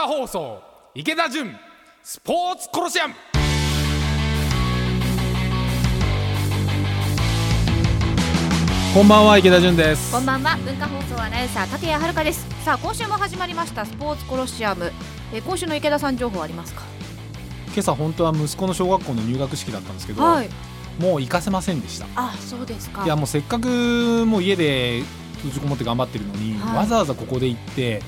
化放送池田純スポーツコロシアム。こんばんは池田純です。こんばんは文化放送アナウンサー立谷遥です。さあ今週も始まりましたスポーツコロシアム。え今週の池田さん情報ありますか？今朝本当は息子の小学校の入学式だったんですけど、はい。もう行かせませんでした。あそうですか。いやもうせっかくもう家で閉じこもって頑張ってるのに、はい。わざわざここで行って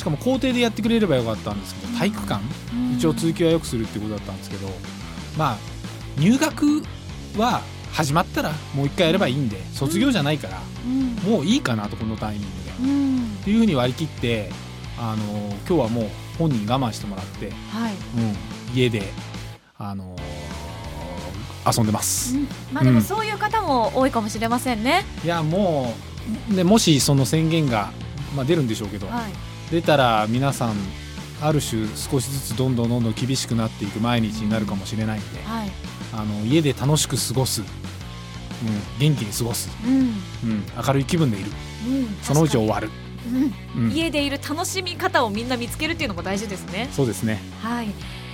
しかも校庭でやってくれればよかったんですけど体育館うん。一応通級はよくするっていうことだったんですけどまあ入学は始まったらもう一回やればいいんで卒業じゃないからうん。もういいかなとこのタイミングで。うん。っていうふうに割り切ってあの今日はもう本人我慢してもらって、はい、うん、家であの遊んでます。まあでうん。もそういう方も多いかもしれませんね、いやもうでもしその宣言が、まあ、出るんでしょうけど、はい出たら皆さんある種少しずつどんどんどんどん厳しくなっていく毎日になるかもしれないんで、はい。あの家で楽しく過ごす、うん、元気に過ごす、うん。うん、明るい気分でいる。うんそのうち終確わる、うん。うん、家でいる楽しみ方をみんな見つけるっていうのも大事ですね。そうですね。はい、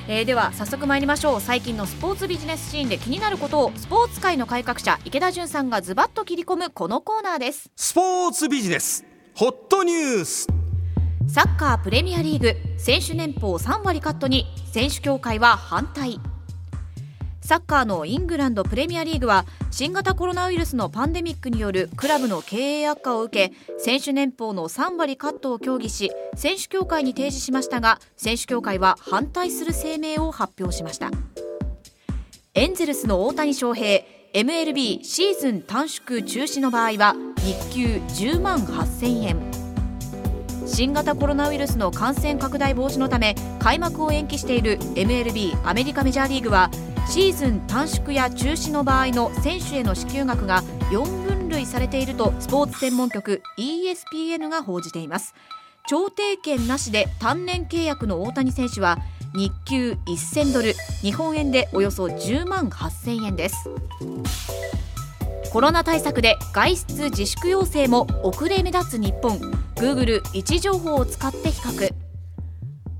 えーでは早速参りましょう。最近のスポーツビジネスシーンで気になることをスポーツ界の改革者池田純さんがズバッと切り込むこのコーナーです。スポーツビジネス。ホットニュースサッカープレミアリーグ選手年俸3割カットに選手協会は反対。サッカーのイングランドプレミアリーグは新型コロナウイルスのパンデミックによるクラブの経営悪化を受け選手年俸の3割カットを協議し選手協会に提示しましたが選手協会は反対する声明を発表しました。エンゼルスの大谷翔平 MLB シーズン短縮中止の場合は日給10万8000円。新型コロナウイルスの感染拡大防止のため開幕を延期している MLB アメリカメジャーリーグはシーズン短縮や中止の場合の選手への支給額が4分類されているとスポーツ専門局 ESPN が報じています。調停権なしで単年契約の大谷選手は日給1000ドル日本円でおよそ10万8000円です。コロナ対策で外出自粛要請も遅れ目立つ日本。Google 位置情報を使って比較。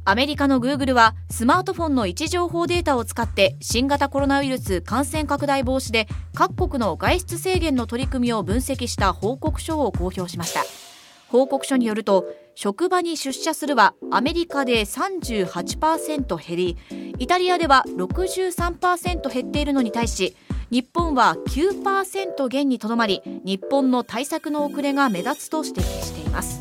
アメリカの Google はスマートフォンの位置情報データを使って新型コロナウイルス感染拡大防止で各国の外出制限の取り組みを分析した報告書を公表しました。報告書によると職場に出社するはアメリカで38%減りイタリアでは63%減っているのに対し日本は9%減にとどまり日本の対策の遅れが目立つと指摘しています。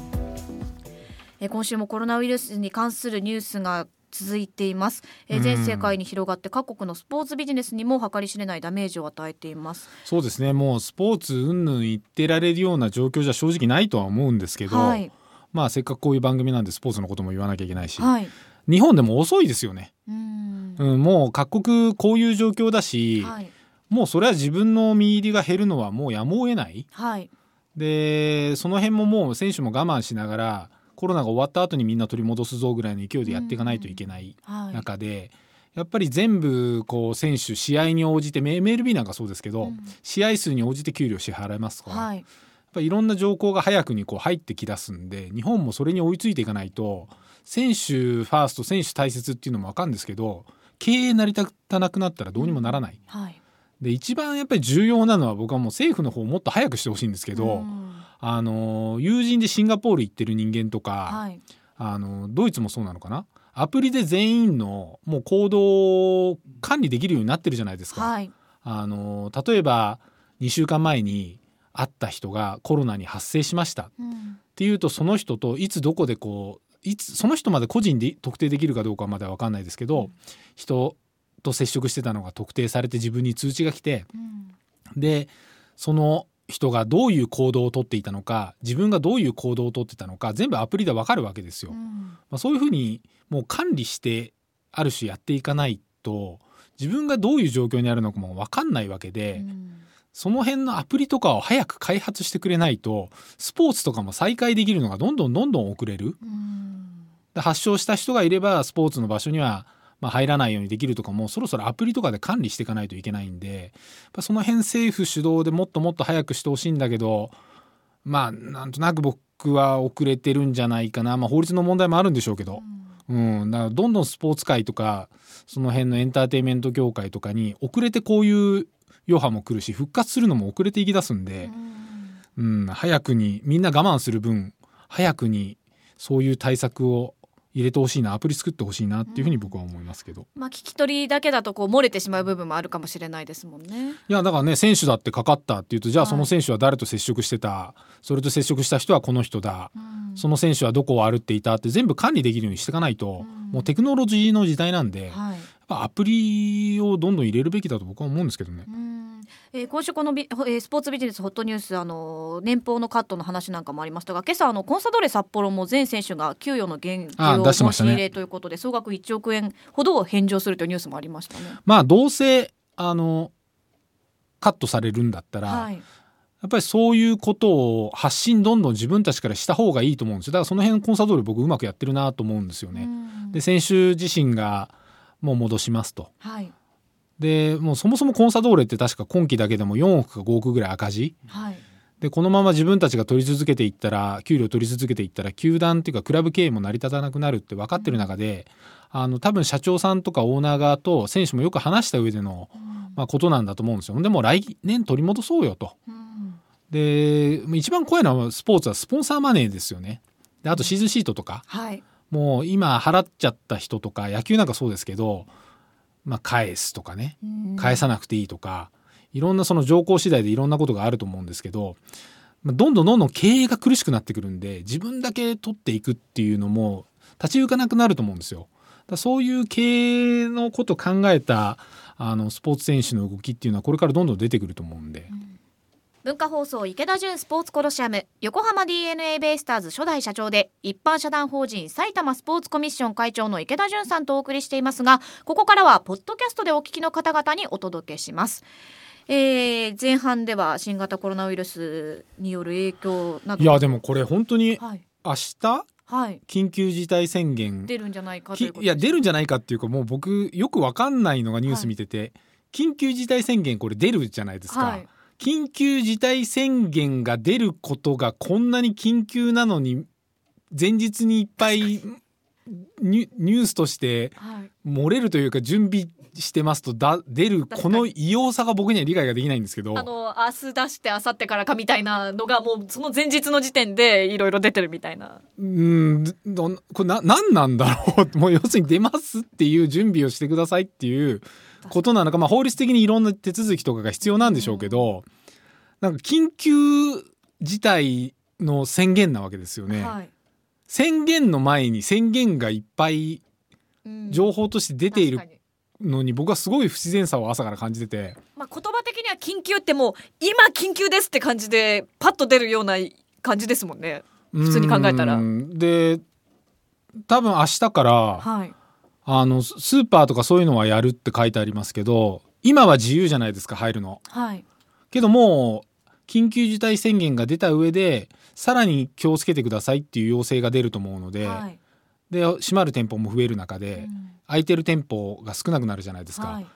えー今週もコロナウイルスに関するニュースが続いています、え全世界に広がって各国のスポーツビジネスにも計り知れないダメージを与えています。そうですね。もうスポーツ云々言ってられるような状況じゃ正直ないとは思うんですけど、はい。まあせっかくこういう番組なんでスポーツのことも言わなきゃいけないし、はい。日本でも遅いですよね、うーん。うん、もう各国こういう状況だし、はいもうそれは自分の身入りが減るのはもうやむを得ない。はい。でその辺ももう選手も我慢しながらコロナが終わった後にみんな取り戻すぞぐらいの勢いでやっていかないといけないはい。中で、やっぱり全部こう選手試合に応じて MLB なんかそうですけど、うん。試合数に応じて給料支払いますから、やっはいぱりいろんな条項が早くにこう入ってきだすんで日本もそれに追いついていかないと選手ファースト選手大切っていうのも分かるんですけど経営成り立たなくなったらどうにもならない。はいで一番やっぱり重要なのは僕はもう政府の方をもっと早くしてほしいんですけど、うん。あの友人でシンガポール行ってる人間とか、はい。あのドイツもそうなのかな？アプリで全員のもう行動を管理できるようになってるじゃないですか。はい。あの例えば2週間前に会った人がコロナに発生しました。っうん。ていうとその人といつどこでこういつその人まで個人で特定できるかどうかまでは分かんないですけど、うん。人と接触してたのが特定されて自分に通知が来てうんでその人がどういう行動をとっていたのか自分がどういう行動をとってたのか全部アプリでわかるわけですよ。うんまあ、そういうふうにもう管理してある種やっていかないと自分がどういう状況にあるのかも分かんないわけで、うんその辺のアプリとかを早く開発してくれないとスポーツとかも再開できるのがどんどんどんどん遅れる。うんで発症した人がいればスポーツの場所にはまあ入らないようにできるとかもそろそろアプリとかで管理していかないといけないんでやっぱその辺政府主導でもっともっと早くしてほしいんだけどまあなんとなく僕は遅れてるんじゃないかな、まあ、法律の問題もあるんでしょうけど、うん、だからどんどんスポーツ界とかその辺のエンターテインメント業界とかに遅れてこういう余波も来るし復活するのも遅れていきだすんで、うん、早くにみんな我慢する分早くにそういう対策を入れてほしいなアプリ作ってほしいなっていうふうに僕は思いますけど、まあ聞き取りだけだとこう漏れてしまう部分もあるかもしれないですもんね。いやだからね選手だってかかったっていうとじゃあはいその選手は誰と接触してた、それと接触した人はこの人だ、その選手はどこを歩っていたって全部管理できるようにしていかないと、うんもうテクノロジーの時代なんで、やっはい。ぱアプリをどんどん入れるべきだと僕は思うんですけどね。うんえー今週このビ、えースポーツビジネスホットニュースあの年俸のカットの話なんかもありましたが今朝あのコンサドーレ札幌も全選手が給与の減あ給を申し入れということで、総額1億円ほどを返上するというニュースもありましたね。まあどうせあのカットされるんだったら、はい、やっぱりそういうことを発信どんどん自分たちからした方がいいと思うんですよだからその辺コンサドーレ僕うまくやってるなと思うんですよね。うんで選手自身がもう戻しますと。はいでもうそもそもコンサドーレって確か今期だけでも4億か5億ぐらい赤字。はい。でこのまま自分たちが取り続けていったら給料取り続けていったら球団っていうかクラブ経営も成り立たなくなるって分かってる中であの多分社長さんとかオーナー側と選手もよく話した上での、まあ、ことなんだと思うんですよ。でもう来年取り戻そうよと。うん。で一番怖いのはスポーツはスポンサーマネーですよね。であとシーズンシートとか。はい。もう今払っちゃった人とか野球なんかそうですけど、まあ、返すとかねうん返さなくていいとか、いろんなその条項次第でいろんなことがあると思うんですけど、まあどんどんどんどん経営が苦しくなってくるんで自分だけ取っていくっていうのも立ち行かなくなると思うんですよ。だそういう経営のことを考えたあのスポーツ選手の動きっていうのはこれからどんどん出てくると思うんで。文化放送池田純スポーツコロシアム横浜 d n a ベイスターズ初代社長で一般社団法人埼玉スポーツコミッション会長の池田純さんとお送りしていますがここからはポッドキャストでお聞きの方々にお届けします。えー前半では新型コロナウイルスによる影響など。いやでもこれ本当にはい。明日？はい。緊急事態宣言。出るんじゃないかいや出るんじゃないかっていうかもう僕よくわかんないのがニュース見てて、緊急事態宣言これ出るじゃないですか、はい緊急事態宣言が出ることがこんなに緊急なのに前日にいっぱいニュニュースとしてはい。漏れるというか準備してますとだ出るこの異様さが僕には理解ができないんですけど。あの明日出して明後日からかみたいなのがもうその前日の時点でいろいろ出てるみたいな。うーんどんこれな何なんだろう。もう要するに出ますっていう準備をしてくださいっていうことなのか、まあ、法律的にいろんな手続きとかが必要なんでしょうけど、なんか緊急事態の宣言なわけですよね。はい。宣言の前に宣言がいっぱいうん。情報として出ているのに僕はすごい不自然さを朝から感じてて。まあ、言葉的には緊急ってもう今緊急ですって感じでパッと出るような感じですもんね。普通に考えたら。で多分明日からはい。あのススーパーとかそういうのはやるって書いてありますけど今は自由じゃないですか入るの。はい。けどもう緊急事態宣言が出た上でさらに気をつけてくださいっていう要請が出ると思うので、はい。で閉まる店舗も増える中で、うん空いてる店舗が少なくなるじゃないですか、はい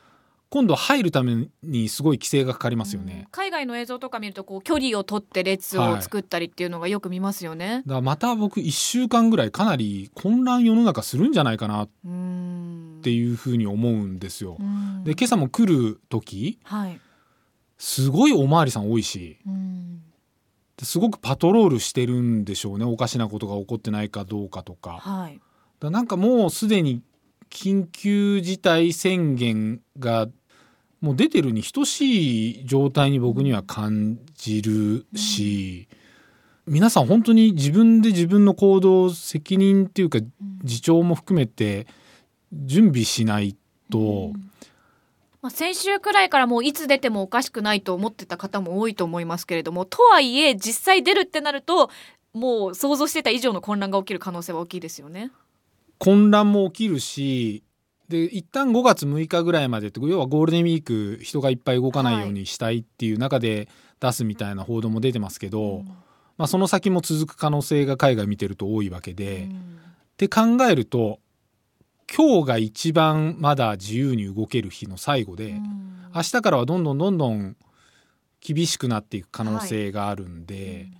今度入るためにすごい規制がかかりますようんね。海外の映像とか見るとこう距離を取って列を作ったりっていうのがよく見ますよね。だからまた僕1週間ぐらいかなり混乱世の中するんじゃないかなっうん。ていうふうに思うんですよ。うんで今朝も来る時はい。すごいおまわりさん多いしうん。すごくパトロールしてるんでしょうねおかしなことが起こってないかどうかとか。はい。だなんかもうすでに緊急事態宣言がもう出てるに等しい状態に僕には感じるし、皆さん本当に自分で自分の行動責任っていうか自重も含めて準備しないと、まあ、先週くらいからもういつ出てもおかしくないと思ってた方も多いと思いますけれどもとはいえ実際出るってなるともう想像してた以上の混乱が起きる可能性は大きいですよね。混乱も起きるしで一旦5月6日ぐらいまでって要はゴールデンウィーク人がいっぱい動かないようにしたいっていう中で出すみたいな報道も出てますけど、まあ、その先も続く可能性が海外見てると多いわけで、って考えると今日が一番まだ自由に動ける日の最後で、明日からはどんどんどんどん厳しくなっていく可能性があるんで、やっぱ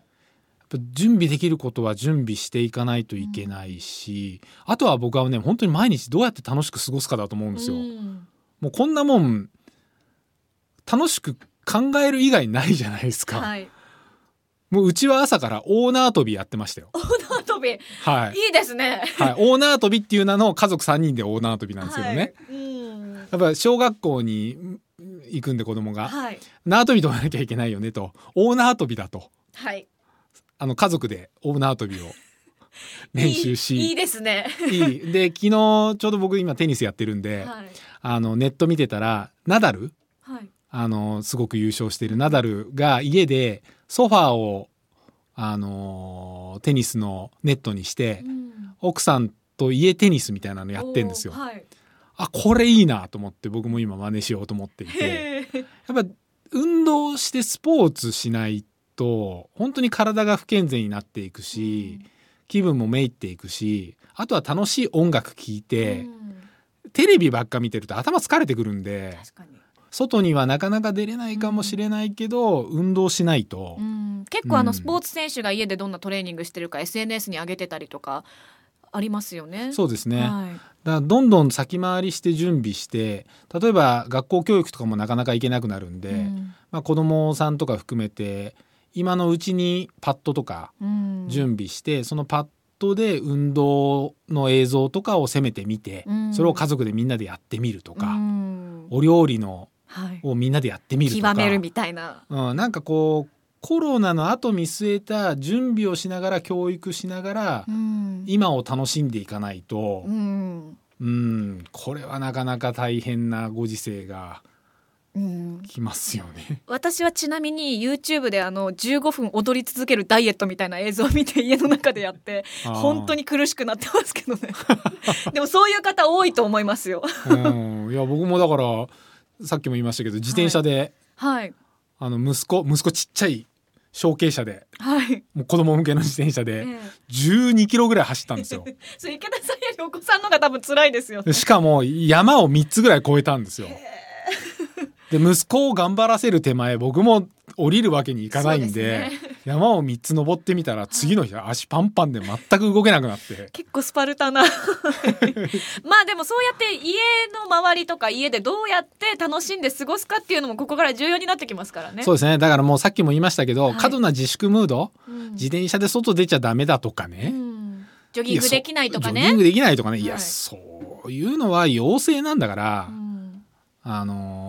準備できることは準備していかないといけないし、あとは僕はね本当に毎日どうやって楽しく過ごすかだと思うんですよ。うんもうこんなもん楽しく考える以外ないじゃないですか。はい。もううちは朝からオーナー跳びやってましたよ。縄跳びいはい。いですね。はい、オーナー跳びっていう名の家族3人でオーナー跳びなんですけどね、はい。うん。やっぱ小学校にん行くんで子供が、はい。縄跳び跳ばなきゃいけないよねとオーナー跳びだとはい。あの家族でオーナー跳びを練習し いいですね。いいで昨日ちょうど僕今テニスやってるんで、はい。あのネット見てたらナダルはい。あのすごく優勝しているナダルが家でソファーをあのテニスのネットにして、うん奥さんと家テニスみたいなのやってんですよはい。あこれいいなと思って僕も今真似しようと思っていてやっぱ運動してスポーツしないと本当に体が不健全になっていくし、気分もめいっていくしあとは楽しい音楽聴いて、うん。テレビばっか見てると頭疲れてくるんで。外にはなかなか出れないかもしれないけど、運動しないと、うん。結構あのうん。スポーツ選手が家でどんなトレーニングしてるか SNS に上げてたりとかありますよね。そうですね、だかはい。らどんどん先回りして準備して例えば学校教育とかもなかなか行けなくなるんで、うん。まあ、子供さんとか含めて今のうちにパッドとかうん。準備して、そのパッドで運動の映像とかをせめて見て、うん。それを家族でみんなでやってみるとか、うん。お料理のはい。をみんなでやってみるとか。極めるみたいな。うん、なんかこうコロナの後見据えた準備をしながら教育しながら、うん。今を楽しんでいかないと。う、ん。うん、これはなかなか大変なご時世がうん。来ますよね。私はちなみに YouTube であの15分踊り続けるダイエットみたいな映像を見て家の中でやって本当に苦しくなってますけどね。でもそういう方多いと思いますよ。うん、いや僕もだからさっきも言いましたけど自転車で、はい。あの息子息子ちっちゃい小径車ではい、もう子供向けの自転車でえ12キロぐらい走ったんですよ。え それ池田さんよりお子さんの方が多分辛いですよでしかも山を3つぐらい越えたんですよ。で息子を頑張らせる手前僕も降りるわけにいかないんでそうです山を3つ登ってみたら次の日足パンパンで全く動けなくなって。結構スパルタな。まあでもそうやって家の周りとか家でどうやって楽しんで過ごすかっていうのもここから重要になってきますからね。そうですね。だからもうさっきも言いましたけど、はい。過度な自粛ムードうん。自転車で外出ちゃダメだとかね、うん。ジョギングできないとかジョギンねグできないとかね。いや、はい。そういうのは要請なんだから、うん。あのー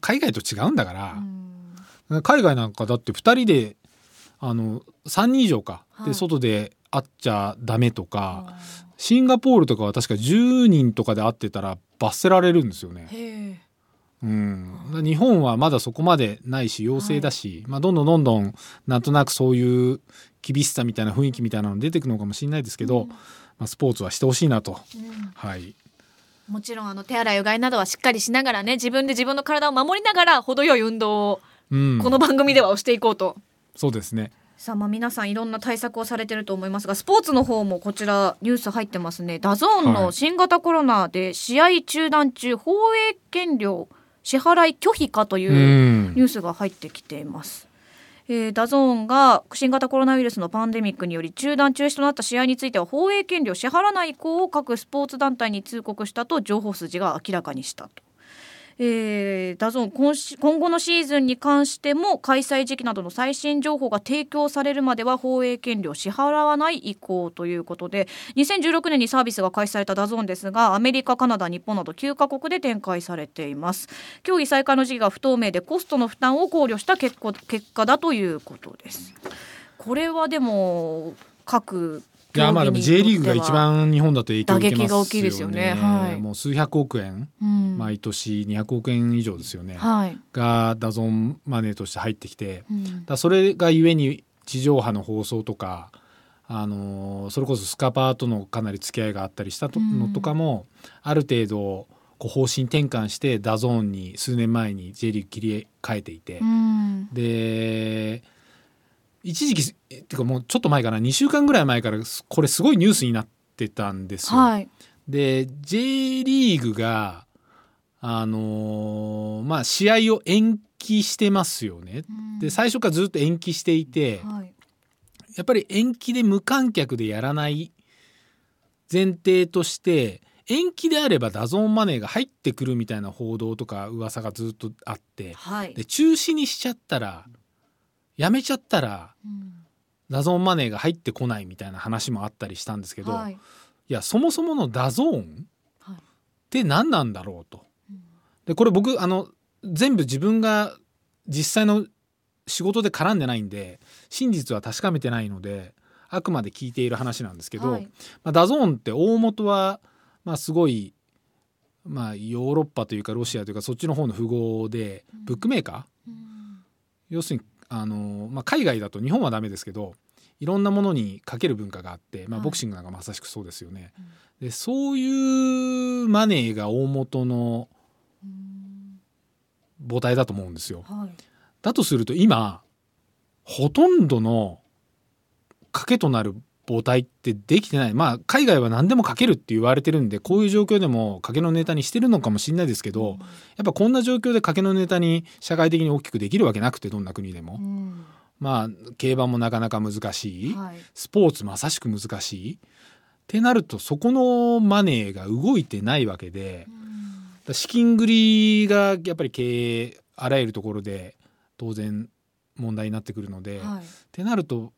海外と違うんだから。う、ん。海外なんかだって2人であの3人以上か、はい。で外で会っちゃダメとか、あシンガポールとかは確か10人とかで会ってたら罰せられるんですよね。うん、日本はまだそこまでないし要請だし、まあ、どんどんどんどんなんとなくそういう厳しさみたいな雰囲気みたいなの出てくるのかもしれないですけど、うん。まあ、スポーツはしてほしいなと、うん。はい、もちろんあの手洗いうがいなどはしっかりしながらね自分で自分の体を守りながら程よい運動をうん、この番組ではしていこうと、そうですね。さあまあ皆さんいろんな対策をされてると思いますがスポーツの方もこちらニュース入ってますね。ダゾーンのはい。新型コロナで試合中断中放映権料支払い拒否かといううん。ニュースが入ってきています。えーダゾーンが新型コロナウイルスのパンデミックにより中断中止となった試合については放映権料支払わない意向を各スポーツ団体に通告したと情報筋が明らかにしたと。えーダゾーン今し今後のシーズンに関しても開催時期などの最新情報が提供されるまでは放映権料支払わない意向ということで2016年にサービスが開始されたダゾーンですがアメリカカナダ日本など9カ国で展開されています。競技再開の時期が不透明でコストの負担を考慮した結果結果だということです。これはでも各いやまあでも J リーグが一番日本だと影響を受けますよね。打撃が大きいですよね。はい。もう数百億円。うん。毎年200億円以上ですよね、はい、がダゾンマネーとして入ってきて。うん。だそれがゆえに地上波の放送とか、あのーそれこそスカパーとのかなり付き合いがあったりしたのとかも、ある程度こう方針転換してダゾーンに数年前に J リーグ切り替えていて、うん。で一時期えっていうかもうちょっと前かな？2週間ぐらい前からこれすごいニュースになってたんですよ。はい。で J リーグがあのーまあ試合を延期してますよね。で最初からずっと延期していて、はい。やっぱり延期で無観客でやらない前提として延期であればダゾーンマネーが入ってくるみたいな報道とか噂がずっとあってはい。で中止にしちゃったらやめちゃったらうん。ダゾーンマネーが入ってこないみたいな話もあったりしたんですけど、、はい。いやそもそものダゾーンはい。って何なんだろうと。うん。でこれ僕あの全部自分が実際の仕事で絡んでないんで真実は確かめてないのであくまで聞いている話なんですけど、はい。まあ、ダゾーンって大元は、まあ、すごい、まあ、ヨーロッパというかロシアというかそっちの方の富豪でうん。ブックメーカー、うん。要するにあの、まあ、海外だと日本はダメですけどいろんなものに賭ける文化があって、まあ、はいボクシングなんかまさしくそうですよね。うんでそういうマネーが大元のうん母体だと思うんですよ。はいだとすると今ほとんどの賭けとなる母体ってできてない。まあ海外は何でも賭けるって言われてるんでこういう状況でも賭けのネタにしてるのかもしれないですけど、やっぱこんな状況で賭けのネタに社会的に大きくできるわけなくてどんな国でも、うん。まあ競馬もなかなか難しい、はい。スポーツまさしく難しい。ってなるとそこのマネーが動いてないわけで。資金繰りがやっぱり経営あらゆるところで当然問題になってくるので、っはい。てなると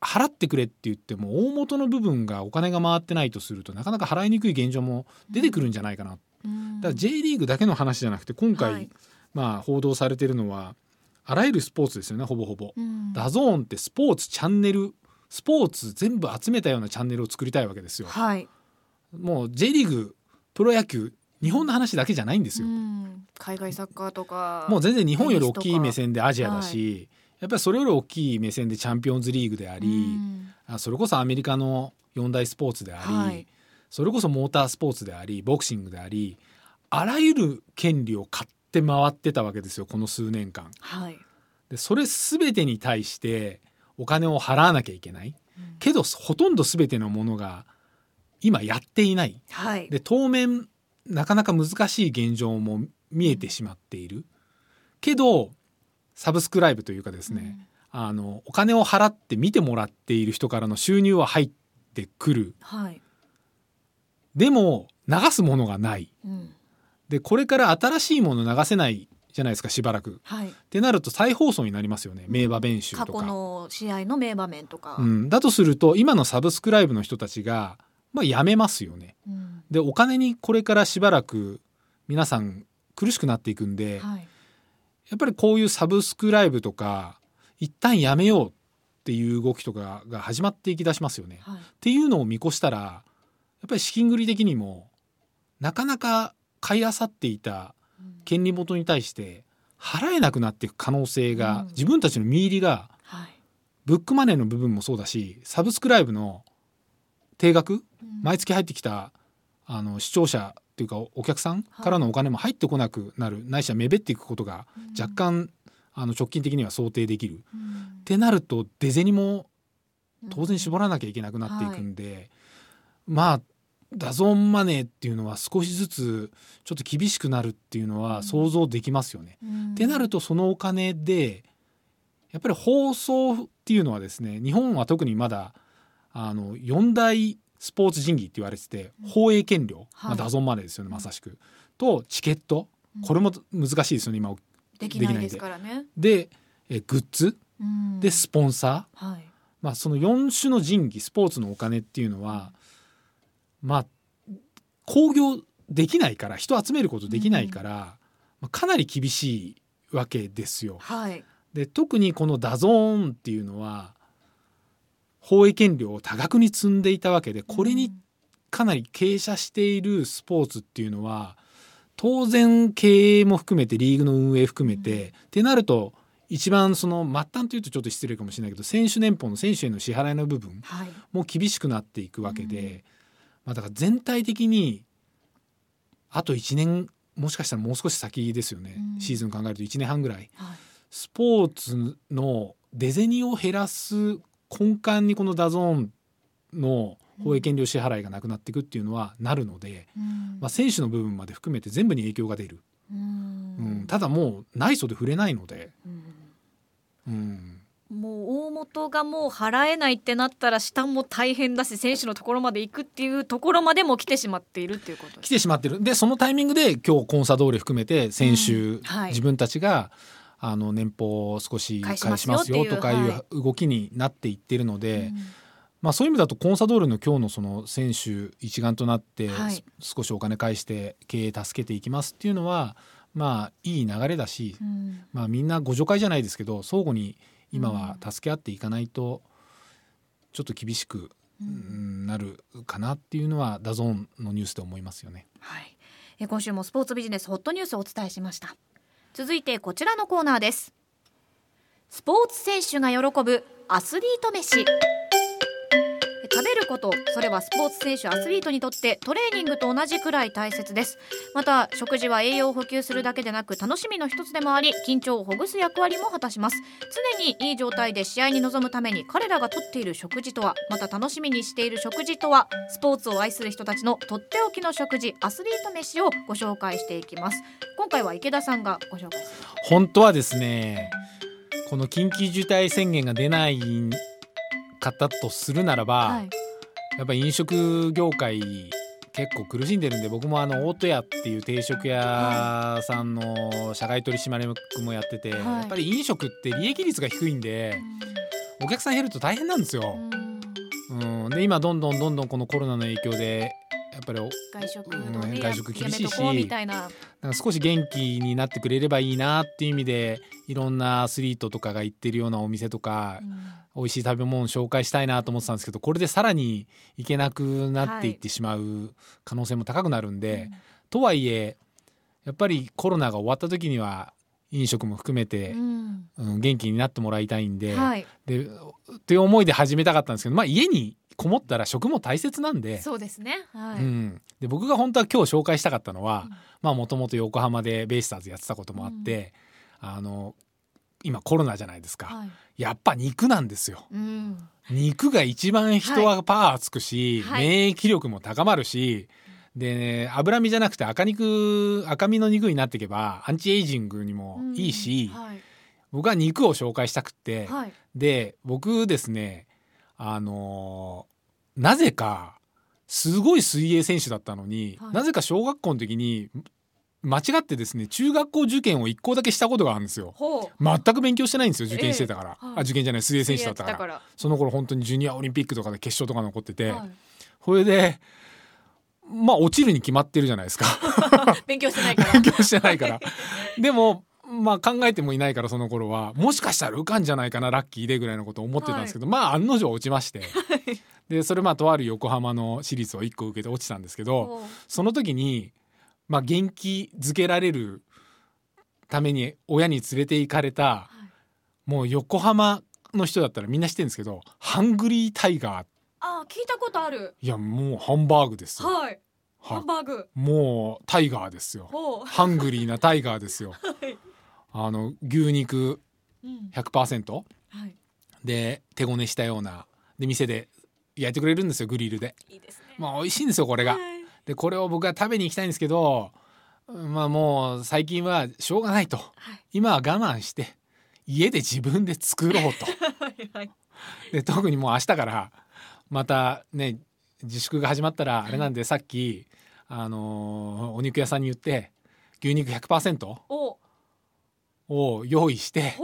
払ってくれって言っても大元の部分がお金が回ってないとするとなかなか払いにくい現状も出てくるんじゃないかな、うん。だから J リーグだけの話じゃなくて今回、はい。まあ報道されてるのはあらゆるスポーツですよねほぼほぼ。うん。ダゾーンってスポーツチャンネルスポーツ全部集めたようなチャンネルを作りたいわけですよ。はい。もう J リーグプロ野球日本の話だけじゃないんですよ。うん。海外サッカーとかもう全然日本より大きい目線でアジアだし、やっぱりそれより大きい目線でチャンピオンズリーグであり、うん。あそれこそアメリカの四大スポーツであり、はい。それこそモータースポーツでありボクシングでありあらゆる権利を買って回ってたわけですよこの数年間。はい。でそれ全てに対してお金を払わなきゃいけない。うん。けどほとんど全てのものが今やっていない。はい。で当面なかなか難しい現状も見えてしまっている。けどサブスクライブというかですね、あのお金を払って見てもらっている人からの収入は入ってくる。うんはい。でも流すものがない。うん。でこれから新しいもの流せないじゃないですかしばらく。はい。ってなると再放送になりますよね名馬弁集過去とか。の試合の名場面とか。うん、だとすると今のサブスクライブの人たちが、まあ、やめますよね。うん。でお金にこれからしばらく皆さん苦しくなっていくんで、はいやっぱりこういうサブスクライブとか一旦やめようっていう動きとかが始まっていきだしますよね。はい。っていうのを見越したらやっぱり資金繰り的にもなかなか買い漁っていたうん。権利元に対して払えなくなっていく可能性が、うん。自分たちの見入りがはい。ブックマネーの部分もそうだしサブスクライブの定額うん。毎月入ってきたあの視聴者っていうかおお客さんからのお金も入ってこなくなる、ないしは目減っていくことが若干あの直近的には想定できる。うん。ってなると出銭も当然絞らなきゃいけなくなっていくんで、まあダゾーンマネーっていうのは少しずつちょっと厳しくなるっていうのは想像できますよね。うん。ってなるとそのお金でやっぱり放送っていうのはですね日本は特にまだあの4大スポーツ神器って言われてて放映権料、はい。まあ、ダゾーンマネーですよねまさしく。とチケット。これも難しいですよね今。できないですからね。でえグッズ。うん。でスポンサー。はい。まあ、その4種の神器スポーツのお金っていうのはまあ興行できないから人集めることできないから、まあ、かなり厳しいわけですよ。はい。で特にこのダゾーンっていうのは放映権料を多額に積んでいたわけでこれにかなり傾斜しているスポーツっていうのは当然経営も含めてリーグの運営含めて、ってなると一番その末端というとちょっと失礼かもしれないけど選手年俸の選手への支払いの部分はい。も厳しくなっていくわけで、うん。まあ、だから全体的にあと1年もしかしたらもう少し先ですよね、うん。シーズン考えると1年半ぐらい。はい。スポーツの出銭を減らす根幹にこのダゾーンの放映権料支払いがなくなっていくっていうのはなるので、うん。まあ、選手の部分まで含めて全部に影響が出る、ううん。んただもうない袖触れないので、うん。うん、もう大元がもう払えないってなったら下も大変だし選手のところまで行くっていうところまでも来てしまっているっていうこと来てしまってる。でそのタイミングで今日コンサドーレ含めて先週、うん。はい。自分たちがあの年俸を少し返しますよとかいうは動きになっていってるので、うん。まあ、そういう意味だとコンサドーレの今日のその選手一丸となって、少しお金返して経営助けていきますっていうのはまあいい流れだし、うん。まあ、みんなご助会じゃないですけど相互に今は助け合っていかないとちょっと厳しく、うんなるかなっていうのはダゾーンのニュースで思いますよね。はい、え今週もスポーツビジネスホットニュースをお伝えしました続いてこちらのコーナーです。スポーツ選手が喜ぶアスリート飯。食べること。それはスポーツ選手アスリートにとってトレーニングと同じくらい大切です。また食事は栄養を補給するだけでなく楽しみの一つでもあり緊張をほぐす役割も果たします。常にいい状態で試合に臨むために彼らがとっている食事とはまた楽しみにしている食事とはスポーツを愛する人たちのとっておきの食事アスリート飯をご紹介していきます。今回は池田さんがご紹介本当はですねこの緊急事態宣言が出ない方とするならば、はい。やっぱり飲食業界結構苦しんでるんで僕もあの大戸屋っていう定食屋さんの社外取締役もやってて、はい。やっぱり飲食って利益率が低いんでお客さん減ると大変なんですよ。うん、で今どんどんどんどんこのコロナの影響でやっぱりお外食ね、外食厳しいしいな。なんか少し元気になってくれればいいなっていう意味でいろんなアスリートとかが行ってるようなお店とか、美味しい食べ物紹介したいなと思ってたんですけどこれでさらに行けなくなっていってしまう可能性も高くなるんで、とはいえやっぱりコロナが終わった時には飲食も含めてう、ん。うん元気になってもらいたいんで,、はい。でっていう思いで始めたかったんですけど、まあ、家にこもったら食も大切なんで。そうですね。はい、うん、で僕が本当は今日紹介したかったのはもともと横浜でベイスターズやってたこともあって、あの今コロナじゃないですか、はい。やっぱ肉なんですよ。うん。肉が一番人はパワーつくし、はい。免疫力も高まるしで、ね、脂身じゃなくて赤肉赤身の肉になっていけばアンチエイジングにもいいし、うん。はい。僕は肉を紹介したくって、はい。で僕ですねあのーなぜかすごい水泳選手だったのに、はい。なぜか小学校の時に間違ってですね中学校受験を1校だけしたことがあるんですよ。全く勉強してないんですよ受験してたから、ええはい。あ受験じゃない水泳選手だったから。その頃本当にジュニアオリンピックとかで決勝とか残ってて、はい。それでまあ落ちるに決まってるじゃないですか。勉強してないから。勉強してないから。でもまあ考えてもいないからその頃はもしかしたら受かんじゃないかなラッキーでぐらいのことを思ってたんですけど、まあ案の定落ちまして。でそれまあとある横浜の私立を1個受けて落ちたんですけどその時にまあ元気づけられるために親に連れて行かれたはい。もう横浜の人だったらみんな知ってるんですけどハングリータイガー。あ聞いたことある。いやもうハンバーグですよ。はい。ハンバーグ。もうタイガーですよ。ハングリーなタイガーですよ。はいあの牛肉うん。100%はい。で手ごねしたような。で店で焼いてくれるんですよグリルで。いいですね。まあ美味しいんですよこれが。はい。でこれを僕は食べに行きたいんですけどまあもう最近はしょうがないと。はい。今は我慢して家で自分で作ろうと。で特にもう明日からまたね自粛が始まったらあれなんでさっき、あのーお肉屋さんに言って牛肉100%おを用意して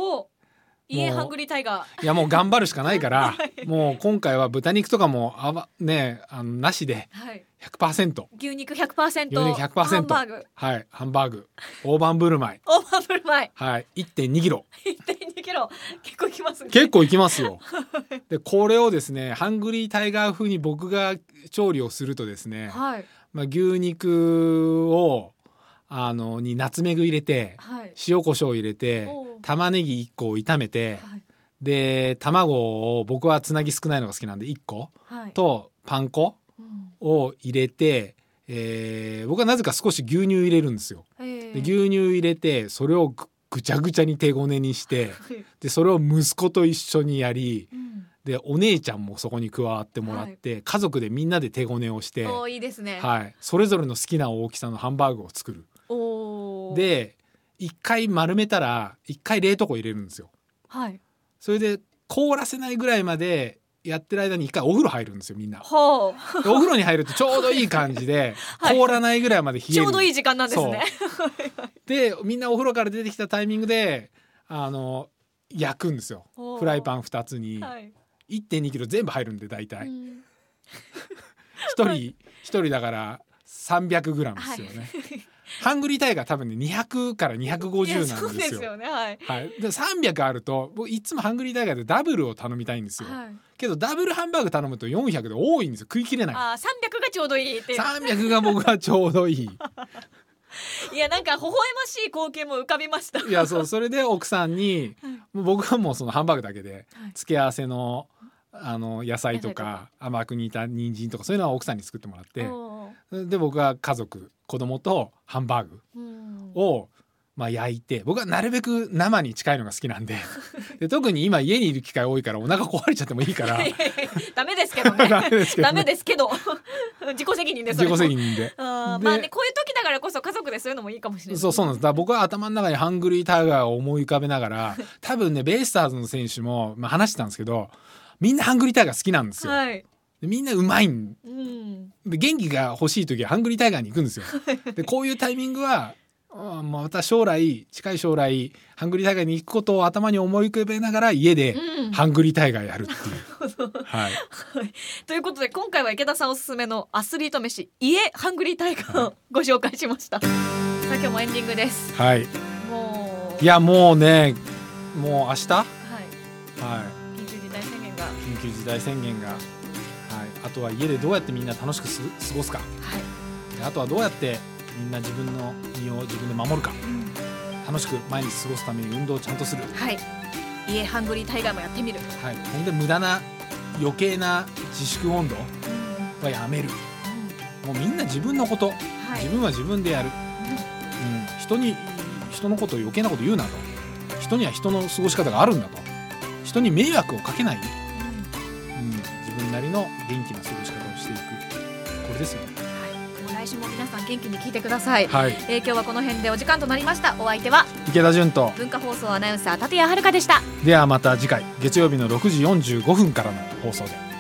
家ハングリータイガー。いやもう頑張るしかないから はい。もう今回は豚肉とかもあわねあのなしではい。100%牛肉100%牛肉100%ハンバーグ。はい。ハンバーグ。大盤振る舞い。オーバーフルマイはい1.2キロ。1.2キロ。結構いきますね。結構いきますよ。でこれをですねハングリータイガー風に僕が調理をするとですね、はい。まあ、牛肉をあのにナツメグ入れてはい。塩コショウ入れて玉ねぎ1個を炒めてはい。で卵を僕はつなぎ少ないのが好きなんで1個はい。とパン粉うん。を入れて、えー僕はなぜか少し牛乳入れるんですよ。え。で牛乳入れてそれをぐぐちゃぐちゃに手ごねにしてはい。でそれを息子と一緒にやりうん。でお姉ちゃんもそこに加わってもらって、家族でみんなで手ごねをして、おーいいですね。はい、それぞれの好きな大きさのハンバーグを作る。で一回丸めたら一回冷凍庫入れるんですよ。はい。それで凍らせないぐらいまでやってる間に一回お風呂入るんですよみんな。お風呂に入るとちょうどいい感じで はい。凍らないぐらいまで冷える。ちょうどいい時間なんですね。でみんなお風呂から出てきたタイミングであの焼くんですよ。フライパン2つに。はい。1 2キロ全部入るんで大う体ん。1人一人だから300グラムですよね、ハングリータイガー多分ね200からいや250そうんですなですよよねはい。はい、で300あると僕いつもハングリータイガーでダブルを頼みたいんですよ、はい。けどダブルハンバーグ頼むと400で多いんですよ。食い切れない。あー300がちょうどいいって300が僕はちょうどいい。いやなんか微笑ましい光景も浮かびました。いやそうそれで奥さんにはい。僕はもうそのハンバーグだけではい。付け合わせのあの野菜とか甘く煮た人参とかそういうのは奥さんに作ってもらって。で僕は家族子供とハンバーグうん。をまあ焼いて僕はなるべく生に近いのが好きなんで。で特に今家にいる機会多いからお腹壊れちゃってもいいから。ダメですけどね。ダメですけど 自己責任です自己責任で。まあねこういう時だからこそ家族でそういうのもいいかもしれない。そうそうなんです。だ僕は頭の中にハングリータイガーを思い浮かべながら 多分ねベイスターズの選手も、まあ、話してたんですけどみんなハングリータイガー好きなんですよ。はい。でみんなうまいん。うん。で元気が欲しい時はハングリータイガーに行くんですよ。でこういうタイミングはあまた将来近い将来ハングリータイガーに行くことを頭に思い浮かべながら家でうん。ハングリータイガーやるっていう。はい、ということで今回は池田さんおすすめのアスリート飯家ハングリータイガーをご紹介しました、さあ今日もエンディングです。はい、もう。いやもうねもう明日、ははい。緊急事態宣言がい、緊急事態宣言が、はい、あとは家でどうやってみんな楽しくす過ごすか。はい、であとはどうやってみんな自分の身を自分で守るか。楽しく毎日過ごすために運動をちゃんとする、はい。家ハングリータイガーもやってみる、はい、ほんで無駄な余計な自粛温度はやめる。もうみんな自分のこと、はい。自分は自分でやる、うん、人に人のこと余計なこと言うなと。人には人の過ごし方があるんだと。人に迷惑をかけない、の元気な過ごし方をしていくこれですよね。はい、もう来週も皆さん元気に聞いてください、はい。えー今日はこの辺でお時間となりました。お相手は池田純と文化放送アナウンサー立谷遥でした。ではまた次回月曜日の6時45分からの放送で